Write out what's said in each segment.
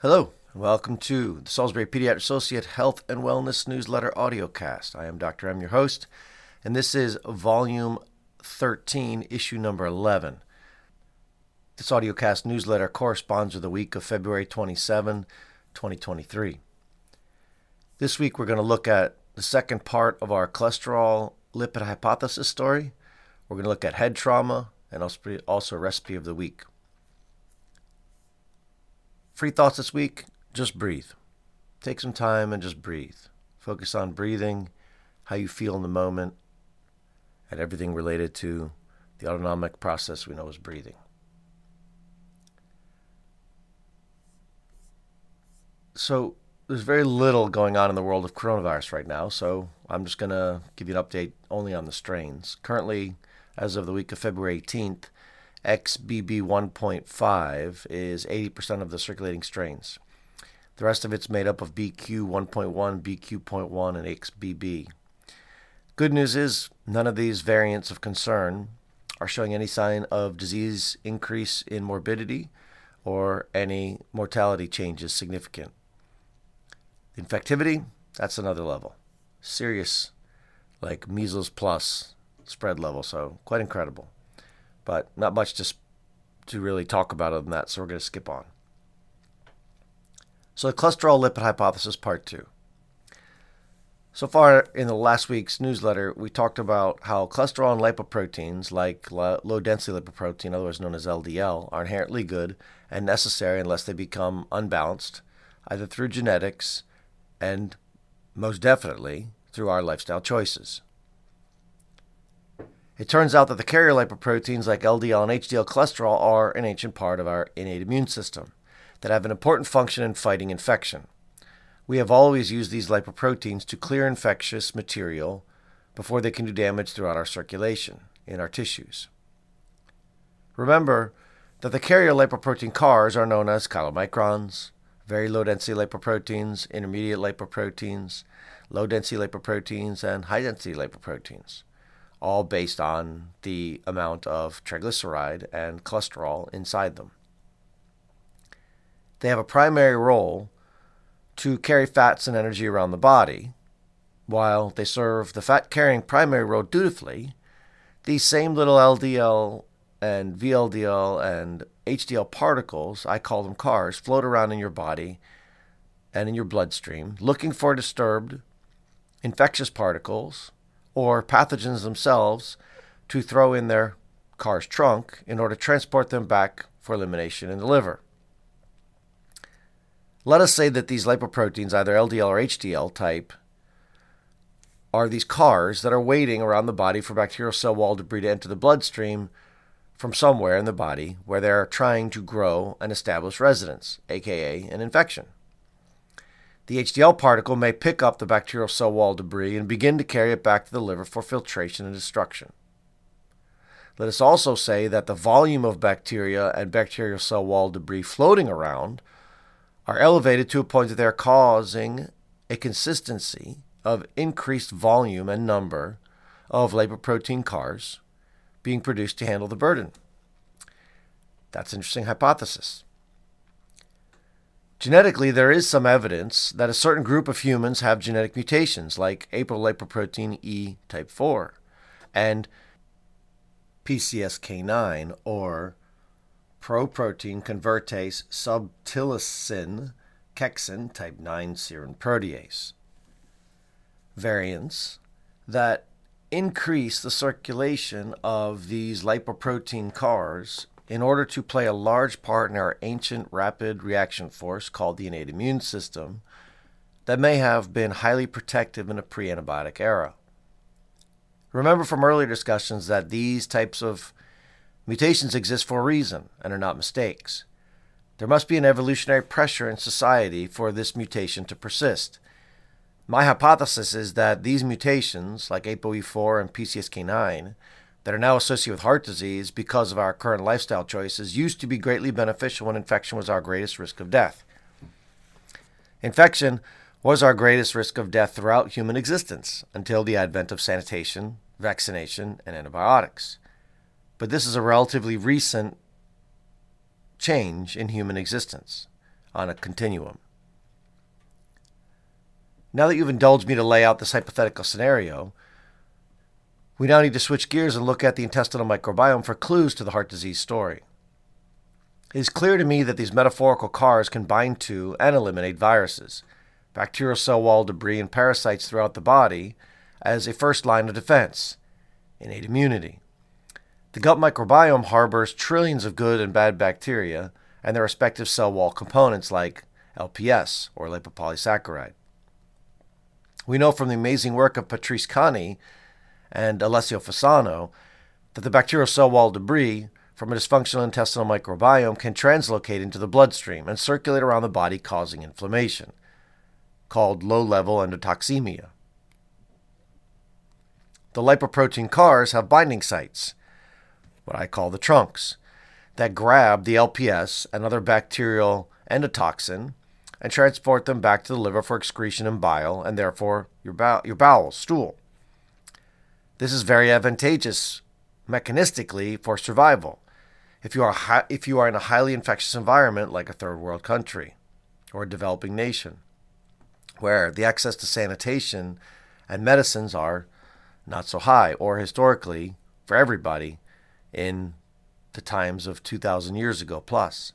Hello, and welcome to the Salisbury Pediatric Associate Health and Wellness Newsletter audiocast. I am Dr. M, your host, and this is volume 13, issue number 11. This audiocast newsletter corresponds with the week of February 27, 2023. This week we're going to look at the second part of our cholesterol lipid hypothesis story. We're going to look at head trauma and also recipe of the week. Free thoughts this week just breathe. Take some time and just breathe. Focus on breathing, how you feel in the moment, and everything related to the autonomic process we know as breathing. So, there's very little going on in the world of coronavirus right now, so I'm just going to give you an update only on the strains. Currently, as of the week of February 18th, XBB 1.5 is 80% of the circulating strains. The rest of it's made up of BQ 1.1, BQ.1, and XBB. Good news is none of these variants of concern are showing any sign of disease increase in morbidity or any mortality changes significant. Infectivity, that's another level. Serious, like measles plus spread level, so quite incredible but not much to, to really talk about other than that, so we're going to skip on. So, the cholesterol lipid hypothesis, part two. So far in the last week's newsletter, we talked about how cholesterol and lipoproteins, like low density lipoprotein, otherwise known as LDL, are inherently good and necessary unless they become unbalanced, either through genetics and most definitely through our lifestyle choices. It turns out that the carrier lipoproteins like LDL and HDL cholesterol are an ancient part of our innate immune system that have an important function in fighting infection. We have always used these lipoproteins to clear infectious material before they can do damage throughout our circulation, in our tissues. Remember that the carrier lipoprotein cars are known as chylomicrons, very low density lipoproteins, intermediate lipoproteins, low density lipoproteins, and high density lipoproteins all based on the amount of triglyceride and cholesterol inside them. They have a primary role to carry fats and energy around the body. While they serve the fat carrying primary role dutifully, these same little LDL and VLDL and HDL particles, I call them cars, float around in your body and in your bloodstream looking for disturbed infectious particles or pathogens themselves to throw in their car's trunk in order to transport them back for elimination in the liver. Let us say that these lipoproteins, either LDL or HDL type, are these cars that are waiting around the body for bacterial cell wall debris to enter the bloodstream from somewhere in the body where they're trying to grow and establish residence, aka an infection. The HDL particle may pick up the bacterial cell wall debris and begin to carry it back to the liver for filtration and destruction. Let us also say that the volume of bacteria and bacterial cell wall debris floating around are elevated to a point that they are causing a consistency of increased volume and number of lipoprotein cars being produced to handle the burden. That's an interesting hypothesis. Genetically, there is some evidence that a certain group of humans have genetic mutations like apolipoprotein E type 4 and PCSK9 or proprotein convertase subtilisin kexin type 9 serine protease. Variants that increase the circulation of these lipoprotein cars in order to play a large part in our ancient rapid reaction force called the innate immune system that may have been highly protective in a pre antibiotic era. Remember from earlier discussions that these types of mutations exist for a reason and are not mistakes. There must be an evolutionary pressure in society for this mutation to persist. My hypothesis is that these mutations, like ApoE4 and PCSK9, that are now associated with heart disease because of our current lifestyle choices used to be greatly beneficial when infection was our greatest risk of death. Infection was our greatest risk of death throughout human existence until the advent of sanitation, vaccination, and antibiotics. But this is a relatively recent change in human existence. on a continuum. Now that you've indulged me to lay out this hypothetical scenario, we now need to switch gears and look at the intestinal microbiome for clues to the heart disease story. It is clear to me that these metaphorical cars can bind to and eliminate viruses, bacterial cell wall debris, and parasites throughout the body as a first line of defense, innate immunity. The gut microbiome harbors trillions of good and bad bacteria and their respective cell wall components like LPS or lipopolysaccharide. We know from the amazing work of Patrice Cani and Alessio Fasano that the bacterial cell wall debris from a dysfunctional intestinal microbiome can translocate into the bloodstream and circulate around the body, causing inflammation, called low level endotoxemia. The lipoprotein cars have binding sites, what I call the trunks, that grab the LPS and other bacterial endotoxin and transport them back to the liver for excretion and bile, and therefore your, bow- your bowels, stool. This is very advantageous mechanistically for survival if you are if you are in a highly infectious environment like a third world country or a developing nation where the access to sanitation and medicines are not so high or historically for everybody in the times of 2000 years ago plus.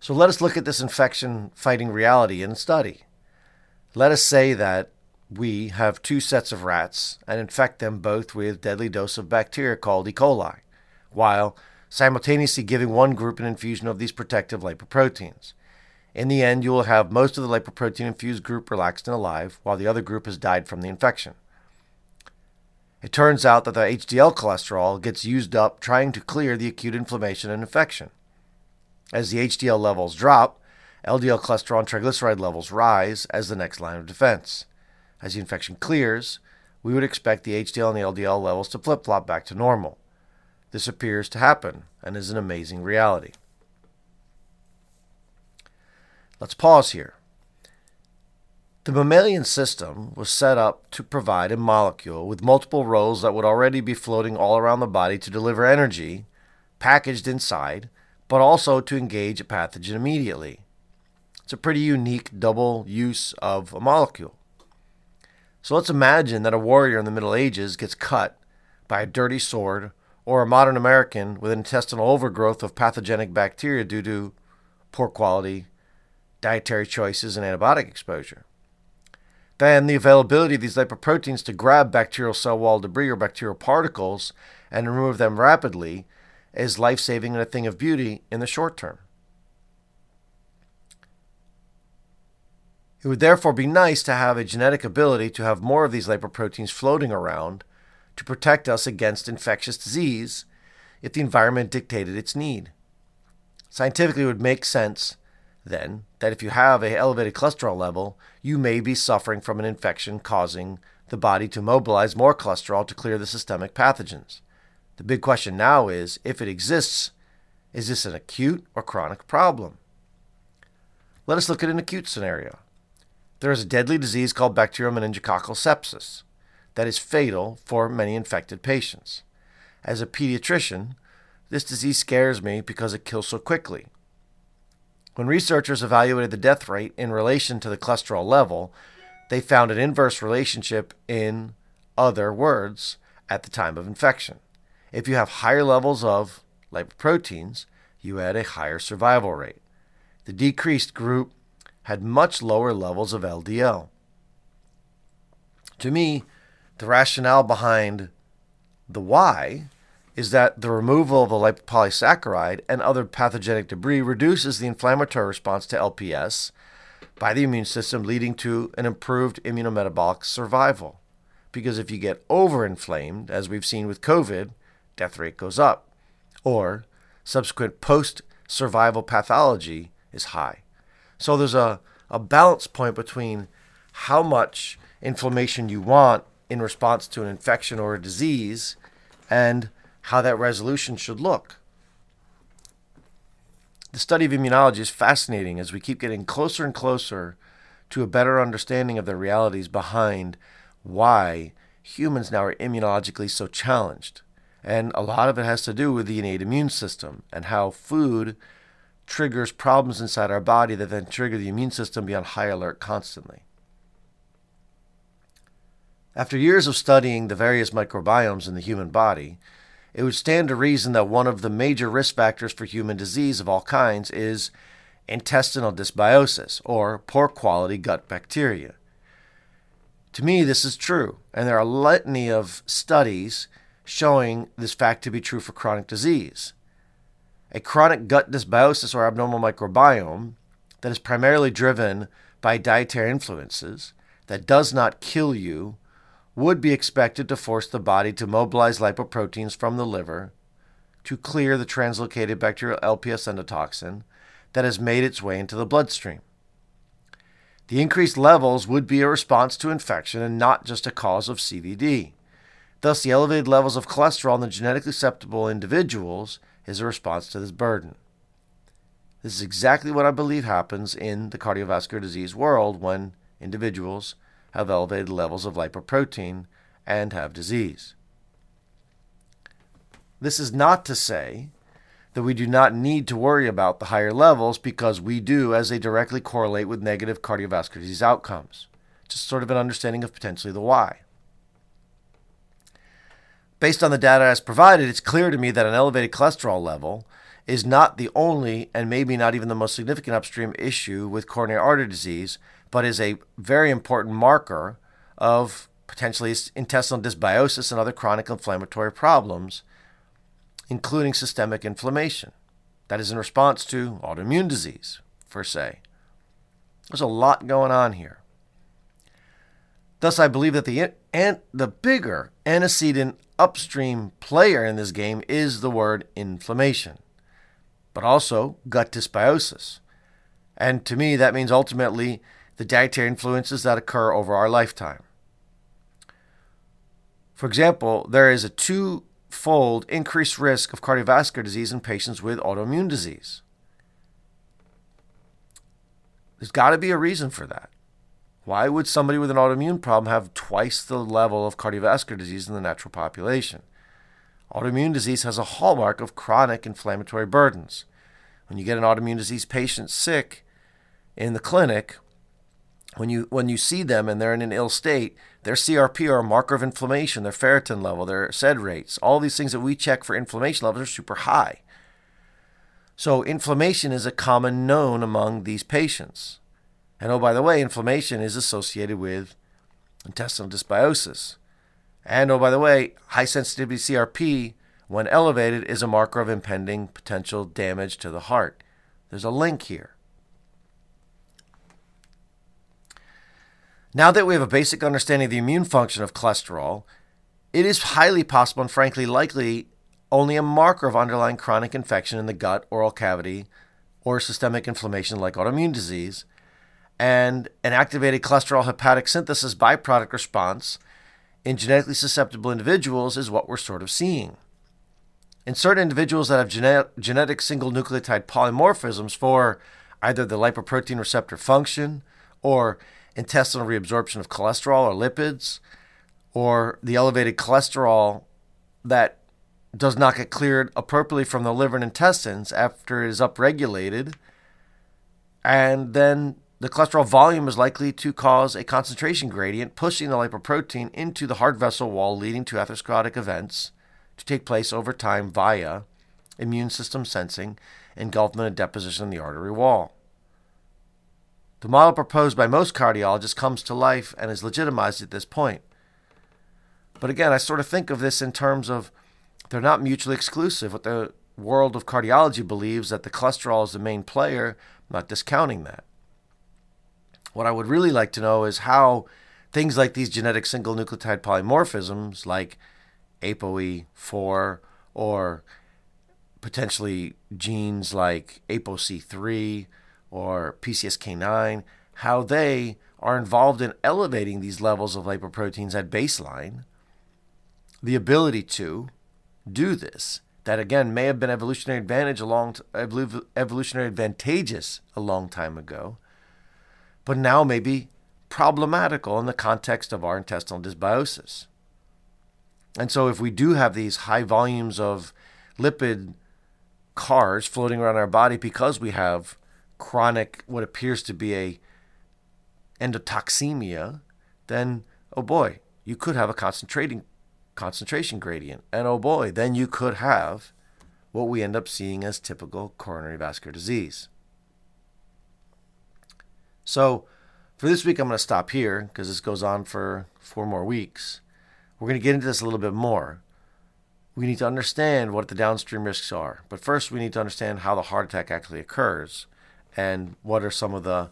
So let us look at this infection fighting reality in study. Let us say that we have two sets of rats and infect them both with deadly dose of bacteria called E. coli, while simultaneously giving one group an infusion of these protective lipoproteins. In the end, you will have most of the lipoprotein infused group relaxed and alive, while the other group has died from the infection. It turns out that the HDL cholesterol gets used up trying to clear the acute inflammation and infection. As the HDL levels drop, LDL cholesterol and triglyceride levels rise as the next line of defense. As the infection clears, we would expect the HDL and the LDL levels to flip flop back to normal. This appears to happen and is an amazing reality. Let's pause here. The mammalian system was set up to provide a molecule with multiple roles that would already be floating all around the body to deliver energy packaged inside, but also to engage a pathogen immediately. It's a pretty unique double use of a molecule. So let's imagine that a warrior in the Middle Ages gets cut by a dirty sword, or a modern American with intestinal overgrowth of pathogenic bacteria due to poor quality dietary choices and antibiotic exposure. Then the availability of these lipoproteins to grab bacterial cell wall debris or bacterial particles and remove them rapidly is life saving and a thing of beauty in the short term. It would therefore be nice to have a genetic ability to have more of these lipoproteins floating around to protect us against infectious disease if the environment dictated its need. Scientifically, it would make sense then that if you have a elevated cholesterol level, you may be suffering from an infection causing the body to mobilize more cholesterol to clear the systemic pathogens. The big question now is if it exists, is this an acute or chronic problem? Let us look at an acute scenario. There is a deadly disease called bacterial meningococcal sepsis that is fatal for many infected patients. As a pediatrician, this disease scares me because it kills so quickly. When researchers evaluated the death rate in relation to the cholesterol level, they found an inverse relationship in other words at the time of infection. If you have higher levels of lipoproteins, you had a higher survival rate. The decreased group had much lower levels of LDL. To me, the rationale behind the why is that the removal of the lipopolysaccharide and other pathogenic debris reduces the inflammatory response to LPS by the immune system, leading to an improved immunometabolic survival. Because if you get overinflamed, as we've seen with COVID, death rate goes up, or subsequent post survival pathology is high. So there's a, a balance point between how much inflammation you want in response to an infection or a disease and how that resolution should look. The study of immunology is fascinating as we keep getting closer and closer to a better understanding of the realities behind why humans now are immunologically so challenged. And a lot of it has to do with the innate immune system and how food triggers problems inside our body that then trigger the immune system to be on high alert constantly. After years of studying the various microbiomes in the human body, it would stand to reason that one of the major risk factors for human disease of all kinds is intestinal dysbiosis, or poor quality gut bacteria. To me, this is true, and there are a litany of studies showing this fact to be true for chronic disease. A chronic gut dysbiosis or abnormal microbiome that is primarily driven by dietary influences that does not kill you would be expected to force the body to mobilize lipoproteins from the liver to clear the translocated bacterial LPS endotoxin that has made its way into the bloodstream. The increased levels would be a response to infection and not just a cause of CVD. Thus, the elevated levels of cholesterol in the genetically susceptible individuals is a response to this burden. This is exactly what I believe happens in the cardiovascular disease world when individuals have elevated levels of lipoprotein and have disease. This is not to say that we do not need to worry about the higher levels because we do, as they directly correlate with negative cardiovascular disease outcomes. Just sort of an understanding of potentially the why. Based on the data as provided, it's clear to me that an elevated cholesterol level is not the only and maybe not even the most significant upstream issue with coronary artery disease, but is a very important marker of potentially intestinal dysbiosis and other chronic inflammatory problems, including systemic inflammation. That is in response to autoimmune disease, per se. There's a lot going on here. Thus, I believe that the, the bigger antecedent upstream player in this game is the word inflammation, but also gut dysbiosis. And to me, that means ultimately the dietary influences that occur over our lifetime. For example, there is a two-fold increased risk of cardiovascular disease in patients with autoimmune disease. There's got to be a reason for that. Why would somebody with an autoimmune problem have twice the level of cardiovascular disease in the natural population? Autoimmune disease has a hallmark of chronic inflammatory burdens. When you get an autoimmune disease patient sick in the clinic, when you when you see them and they're in an ill state, their CRP are a marker of inflammation, their ferritin level, their SED rates, all these things that we check for inflammation levels are super high. So inflammation is a common known among these patients. And oh by the way, inflammation is associated with intestinal dysbiosis. And oh by the way, high sensitivity CRP when elevated is a marker of impending potential damage to the heart. There's a link here. Now that we have a basic understanding of the immune function of cholesterol, it is highly possible and frankly likely only a marker of underlying chronic infection in the gut, oral cavity, or systemic inflammation like autoimmune disease, and an activated cholesterol hepatic synthesis byproduct response in genetically susceptible individuals is what we're sort of seeing. In certain individuals that have genetic, genetic single nucleotide polymorphisms for either the lipoprotein receptor function or intestinal reabsorption of cholesterol or lipids, or the elevated cholesterol that does not get cleared appropriately from the liver and intestines after it is upregulated. And then the cholesterol volume is likely to cause a concentration gradient, pushing the lipoprotein into the heart vessel wall, leading to atherosclerotic events to take place over time via immune system sensing, engulfment, and deposition in the artery wall. The model proposed by most cardiologists comes to life and is legitimized at this point. But again, I sort of think of this in terms of they're not mutually exclusive. What the world of cardiology believes that the cholesterol is the main player, I'm not discounting that. What I would really like to know is how things like these genetic single nucleotide polymorphisms, like ApoE4 or potentially genes like ApoC3 or PCSK9, how they are involved in elevating these levels of lipoproteins at baseline, the ability to do this, that again may have been evolutionary advantage a long, believe evolutionary advantageous a long time ago, but now may be problematical in the context of our intestinal dysbiosis. And so, if we do have these high volumes of lipid cars floating around our body because we have chronic, what appears to be a endotoxemia, then oh boy, you could have a concentrating concentration gradient. And oh boy, then you could have what we end up seeing as typical coronary vascular disease. So, for this week, I'm going to stop here because this goes on for four more weeks. We're going to get into this a little bit more. We need to understand what the downstream risks are. But first, we need to understand how the heart attack actually occurs and what are some of the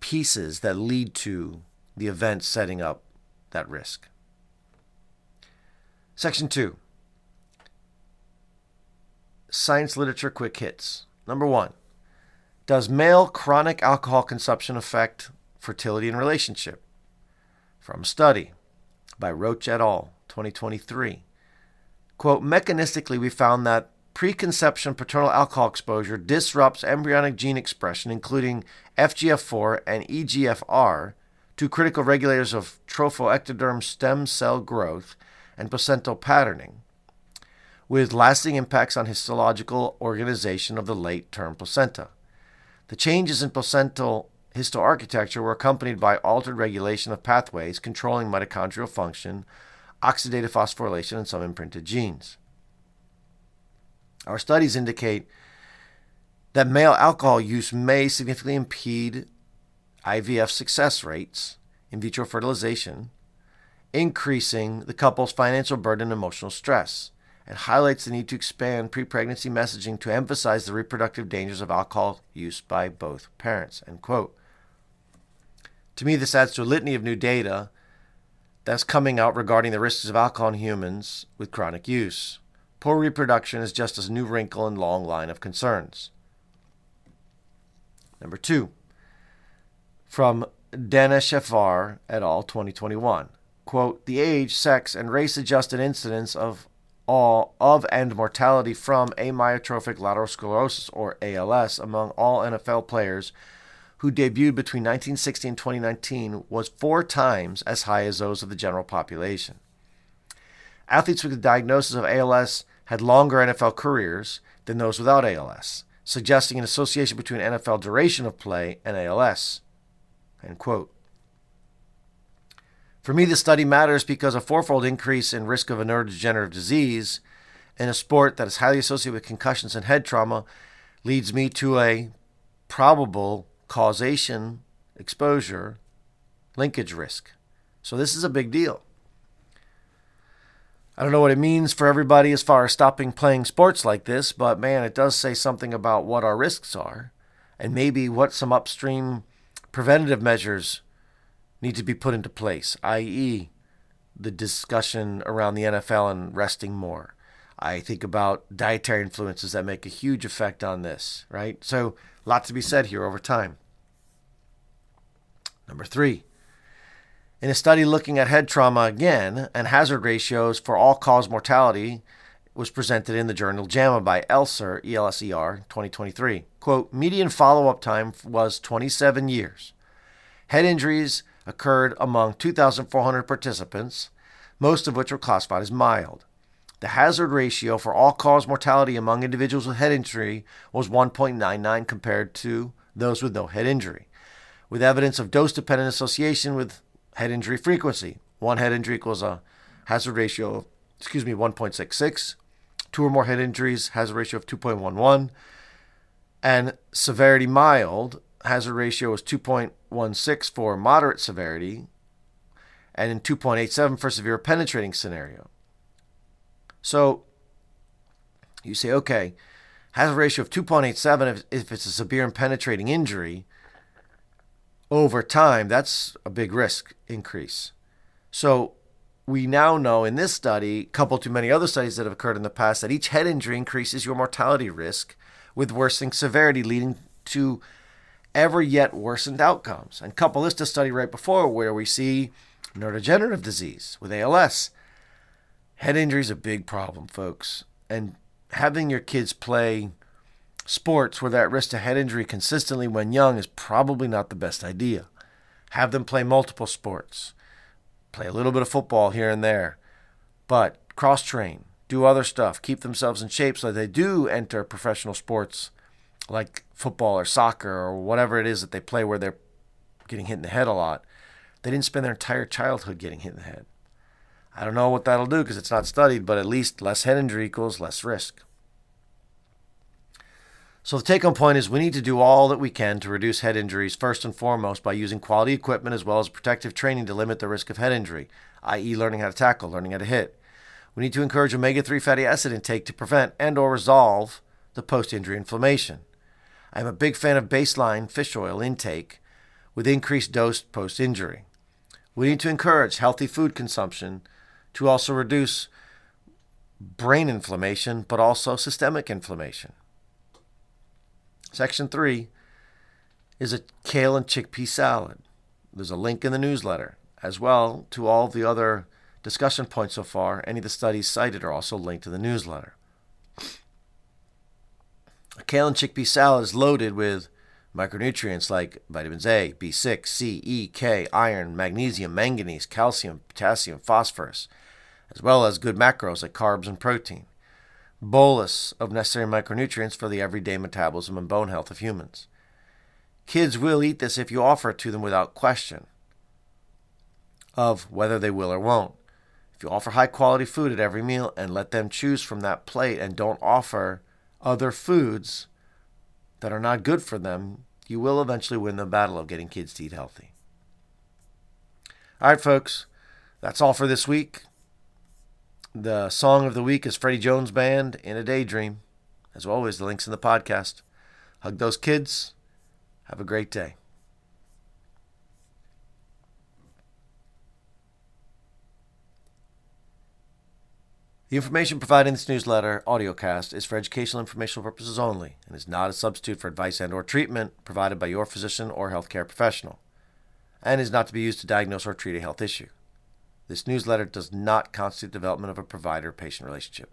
pieces that lead to the event setting up that risk. Section 2 Science Literature Quick Hits. Number 1 Does male chronic alcohol consumption affect fertility and relationship? From study by Roach et al., 2023. Quote, mechanistically, we found that preconception paternal alcohol exposure disrupts embryonic gene expression, including FGF4 and EGFR, two critical regulators of trophoectoderm stem cell growth and placental patterning, with lasting impacts on histological organization of the late term placenta. The changes in placental histoarchitecture were accompanied by altered regulation of pathways controlling mitochondrial function, oxidative phosphorylation, and some imprinted genes. Our studies indicate that male alcohol use may significantly impede IVF success rates, in vitro fertilization, increasing the couple's financial burden and emotional stress, and highlights the need to expand pre pregnancy messaging to emphasize the reproductive dangers of alcohol use by both parents. End quote. To me, this adds to a litany of new data that's coming out regarding the risks of alcohol in humans with chronic use. Poor reproduction is just a new wrinkle in long line of concerns. Number two, from Daneshvar et al., 2021 quote, the age, sex, and race adjusted incidence of all of and mortality from amyotrophic lateral sclerosis or ALS among all NFL players who debuted between 1960 and 2019 was four times as high as those of the general population. Athletes with the diagnosis of ALS had longer NFL careers than those without ALS, suggesting an association between NFL duration of play and ALS. End quote. For me, the study matters because a fourfold increase in risk of a neurodegenerative disease in a sport that is highly associated with concussions and head trauma leads me to a probable causation exposure linkage risk. So this is a big deal. I don't know what it means for everybody as far as stopping playing sports like this, but man, it does say something about what our risks are and maybe what some upstream preventative measures need to be put into place, i.e., the discussion around the NFL and resting more. I think about dietary influences that make a huge effect on this, right? So, lots to be said here over time. Number three, in a study looking at head trauma again and hazard ratios for all cause mortality, was presented in the journal JAMA by Elser, ELSER, 2023. Quote, median follow up time was 27 years. Head injuries occurred among 2,400 participants, most of which were classified as mild. The hazard ratio for all cause mortality among individuals with head injury was 1.99 compared to those with no head injury, with evidence of dose dependent association with head injury frequency. One head injury equals a hazard ratio of, excuse me, 1.66. Two or more head injuries, hazard ratio of 2.11. And severity mild, hazard ratio is 2.16 for moderate severity and in 2.87 for severe penetrating scenario. So you say, okay, hazard ratio of 2.87 if, if it's a severe and penetrating injury over time, that's a big risk increase. So we now know in this study, coupled to many other studies that have occurred in the past, that each head injury increases your mortality risk with worsening severity, leading to ever yet worsened outcomes. And couple this to study right before where we see neurodegenerative disease with ALS. Head injury is a big problem, folks. And having your kids play sports where they're at risk to head injury consistently when young is probably not the best idea. Have them play multiple sports, play a little bit of football here and there, but cross train, do other stuff, keep themselves in shape so they do enter professional sports like football or soccer or whatever it is that they play where they're getting hit in the head a lot. They didn't spend their entire childhood getting hit in the head. I don't know what that'll do because it's not studied, but at least less head injury equals less risk. So the take home point is we need to do all that we can to reduce head injuries first and foremost by using quality equipment as well as protective training to limit the risk of head injury, i.e. learning how to tackle, learning how to hit. We need to encourage omega-3 fatty acid intake to prevent and or resolve the post-injury inflammation. I am a big fan of baseline fish oil intake with increased dose post-injury. We need to encourage healthy food consumption to also reduce brain inflammation, but also systemic inflammation. Section 3 is a kale and chickpea salad. There's a link in the newsletter, as well to all the other discussion points so far. Any of the studies cited are also linked to the newsletter. A kale and chickpea salad is loaded with micronutrients like vitamins A, B6, C, E, K, iron, magnesium, manganese, calcium, potassium, phosphorus, as well as good macros like carbs and protein bolus of necessary micronutrients for the everyday metabolism and bone health of humans. Kids will eat this if you offer it to them without question of whether they will or won't. If you offer high quality food at every meal and let them choose from that plate and don't offer other foods that are not good for them, you will eventually win the battle of getting kids to eat healthy. All right, folks, that's all for this week. The song of the week is Freddy Jones Band in a Daydream. As always, the link's in the podcast. Hug those kids. Have a great day. The information provided in this newsletter audiocast is for educational informational purposes only and is not a substitute for advice and or treatment provided by your physician or healthcare professional and is not to be used to diagnose or treat a health issue. This newsletter does not constitute development of a provider patient relationship.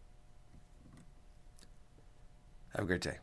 Have a great day.